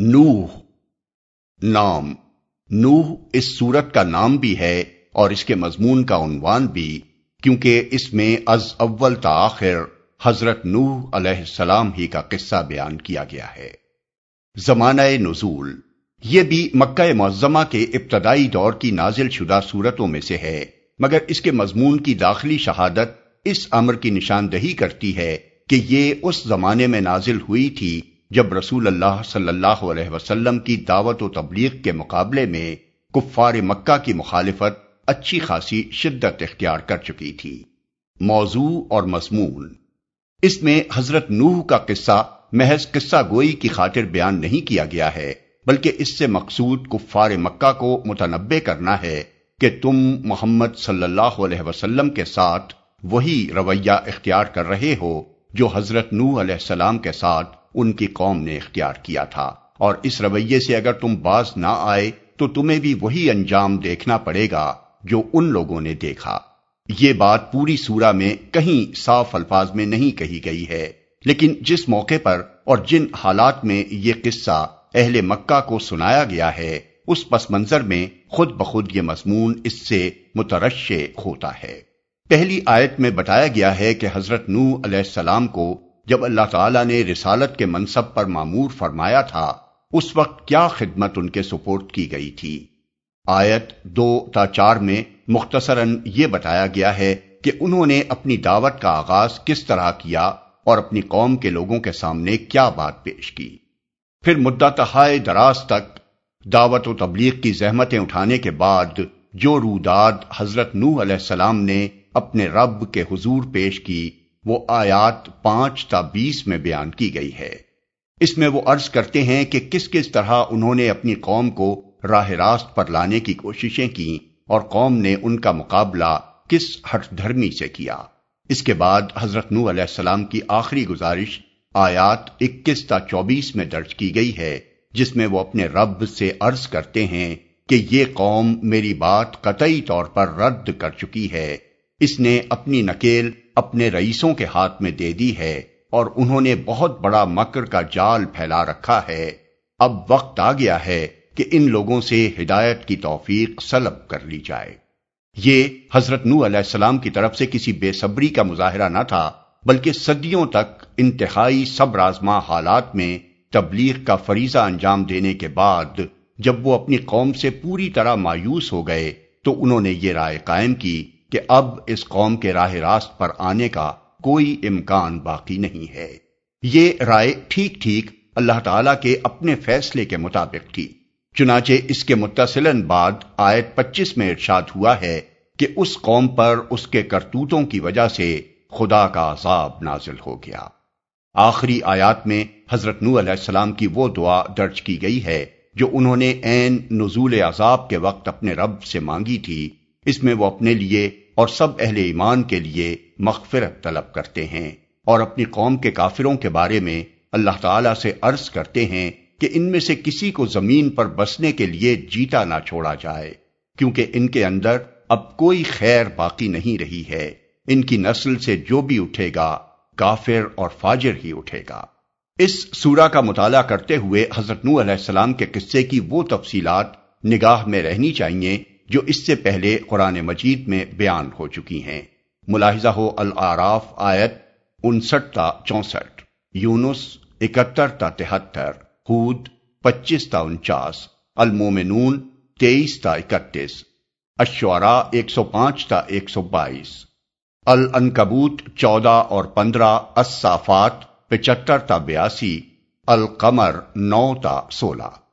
نوح نام۔ نوح اس سورت کا نام بھی ہے اور اس کے مضمون کا عنوان بھی، کیونکہ اس میں از اول تاخر حضرت نوح علیہ السلام ہی کا قصہ بیان کیا گیا ہے۔ زمانہ نزول۔ یہ بھی مکہ معظمہ کے ابتدائی دور کی نازل شدہ صورتوں میں سے ہے، مگر اس کے مضمون کی داخلی شہادت اس امر کی نشاندہی کرتی ہے کہ یہ اس زمانے میں نازل ہوئی تھی جب رسول اللہ صلی اللہ علیہ وسلم کی دعوت و تبلیغ کے مقابلے میں کفار مکہ کی مخالفت اچھی خاصی شدت اختیار کر چکی تھی۔ موضوع اور مضمون۔ اس میں حضرت نوح کا قصہ محض قصہ گوئی کی خاطر بیان نہیں کیا گیا ہے، بلکہ اس سے مقصود کفار مکہ کو متنبع کرنا ہے کہ تم محمد صلی اللہ علیہ وسلم کے ساتھ وہی رویہ اختیار کر رہے ہو۔ جو حضرت نوح علیہ السلام کے ساتھ ان کی قوم نے اختیار کیا تھا۔ اور اس رویے سے اگر تم باز نہ آئے، تو تمہیں بھی وہی انجام دیکھنا پڑے گا جو ان لوگوں نے دیکھا۔ یہ بات پوری سورہ میں کہیں صاف الفاظ میں نہیں کہی گئی ہے۔ لیکن جس موقع پر اور جن حالات میں یہ قصہ اہل مکہ کو سنایا گیا ہے، اس پس منظر میں خود بخود یہ مضمون اس سے مترش ہوتا ہے۔ پہلی آیت میں بتایا گیا ہے کہ حضرت نو علیہ السلام کو جب اللہ تعالیٰ نے رسالت کے منصب پر معمور فرمایا تھا، اس وقت کیا خدمت ان کے سپورٹ کی گئی تھی؟ آیت دو تا چار میں مختصراً یہ بتایا گیا ہے کہ انہوں نے اپنی دعوت کا آغاز کس طرح کیا اور اپنی قوم کے لوگوں کے سامنے کیا بات پیش کی۔ پھر مدت تہائے دراز تک دعوت و تبلیغ کی زحمتیں اٹھانے کے بعد جو روداد حضرت نو علیہ السلام نے اپنے رب کے حضور پیش کی وہ آیات پانچ تا بیس میں بیان کی گئی ہے۔ اس میں وہ عرض کرتے ہیں کہ کس کس طرح انہوں نے اپنی قوم کو راہ راست پر لانے کی کوششیں کی اور قوم نے ان کا مقابلہ کس ہٹ دھرمی سے کیا۔ اس کے بعد حضرت نو علیہ السلام کی آخری گزارش آیات اکیس تا چوبیس میں درج کی گئی ہے، جس میں وہ اپنے رب سے عرض کرتے ہیں کہ یہ قوم میری بات قطعی طور پر رد کر چکی ہے۔ اس نے اپنی نکیل اپنے رئیسوں کے ہاتھ میں دے دی ہے اور انہوں نے بہت بڑا مکر کا جال پھیلا رکھا ہے۔ اب وقت آ گیا ہے کہ ان لوگوں سے ہدایت کی توفیق سلب کر لی جائے۔ یہ حضرت نو علیہ السلام کی طرف سے کسی بے صبری کا مظاہرہ نہ تھا، بلکہ صدیوں تک انتہائی صبر آزما حالات میں تبلیغ کا فریضہ انجام دینے کے بعد جب وہ اپنی قوم سے پوری طرح مایوس ہو گئے تو انہوں نے یہ رائے قائم کی کہ اب اس قوم کے راہ راست پر آنے کا کوئی امکان باقی نہیں ہے۔ یہ رائے ٹھیک ٹھیک اللہ تعالی کے اپنے فیصلے کے مطابق تھی۔ چنانچہ اس کے متصل بعد آیت پچیس میں ارشاد ہوا ہے کہ اس قوم پر اس کے کرتوتوں کی وجہ سے خدا کا عذاب نازل ہو گیا۔ آخری آیات میں حضرت نو علیہ السلام کی وہ دعا درج کی گئی ہے جو انہوں نے عین نزول عذاب کے وقت اپنے رب سے مانگی تھی۔ اس میں وہ اپنے لیے اور سب اہل ایمان کے لیے مغفرت طلب کرتے ہیں اور اپنی قوم کے کافروں کے بارے میں اللہ تعالی سے عرض کرتے ہیں کہ ان میں سے کسی کو زمین پر بسنے کے لیے جیتا نہ چھوڑا جائے، کیونکہ ان کے اندر اب کوئی خیر باقی نہیں رہی ہے۔ ان کی نسل سے جو بھی اٹھے گا، کافر اور فاجر ہی اٹھے گا۔ اس سورہ کا مطالعہ کرتے ہوئے حضرت نو علیہ السلام کے قصے کی وہ تفصیلات نگاہ میں رہنی چاہیے جو اس سے پہلے قرآن مجید میں بیان ہو چکی ہیں۔ ملاحظہ ہو العراف آیت انسٹھ تا چونسٹھ۔ یونس اکہتر تا تہتر۔ خود پچیس تا انچاس۔ المومنون تیئیس تا اکتیس۔ اشوارا ایک سو پانچ تا ایک سو بائیس۔ العنکبوت چودہ اور پندرہ۔ الصافات پچہتر تا بیاسی۔ القمر نو تا سولہ۔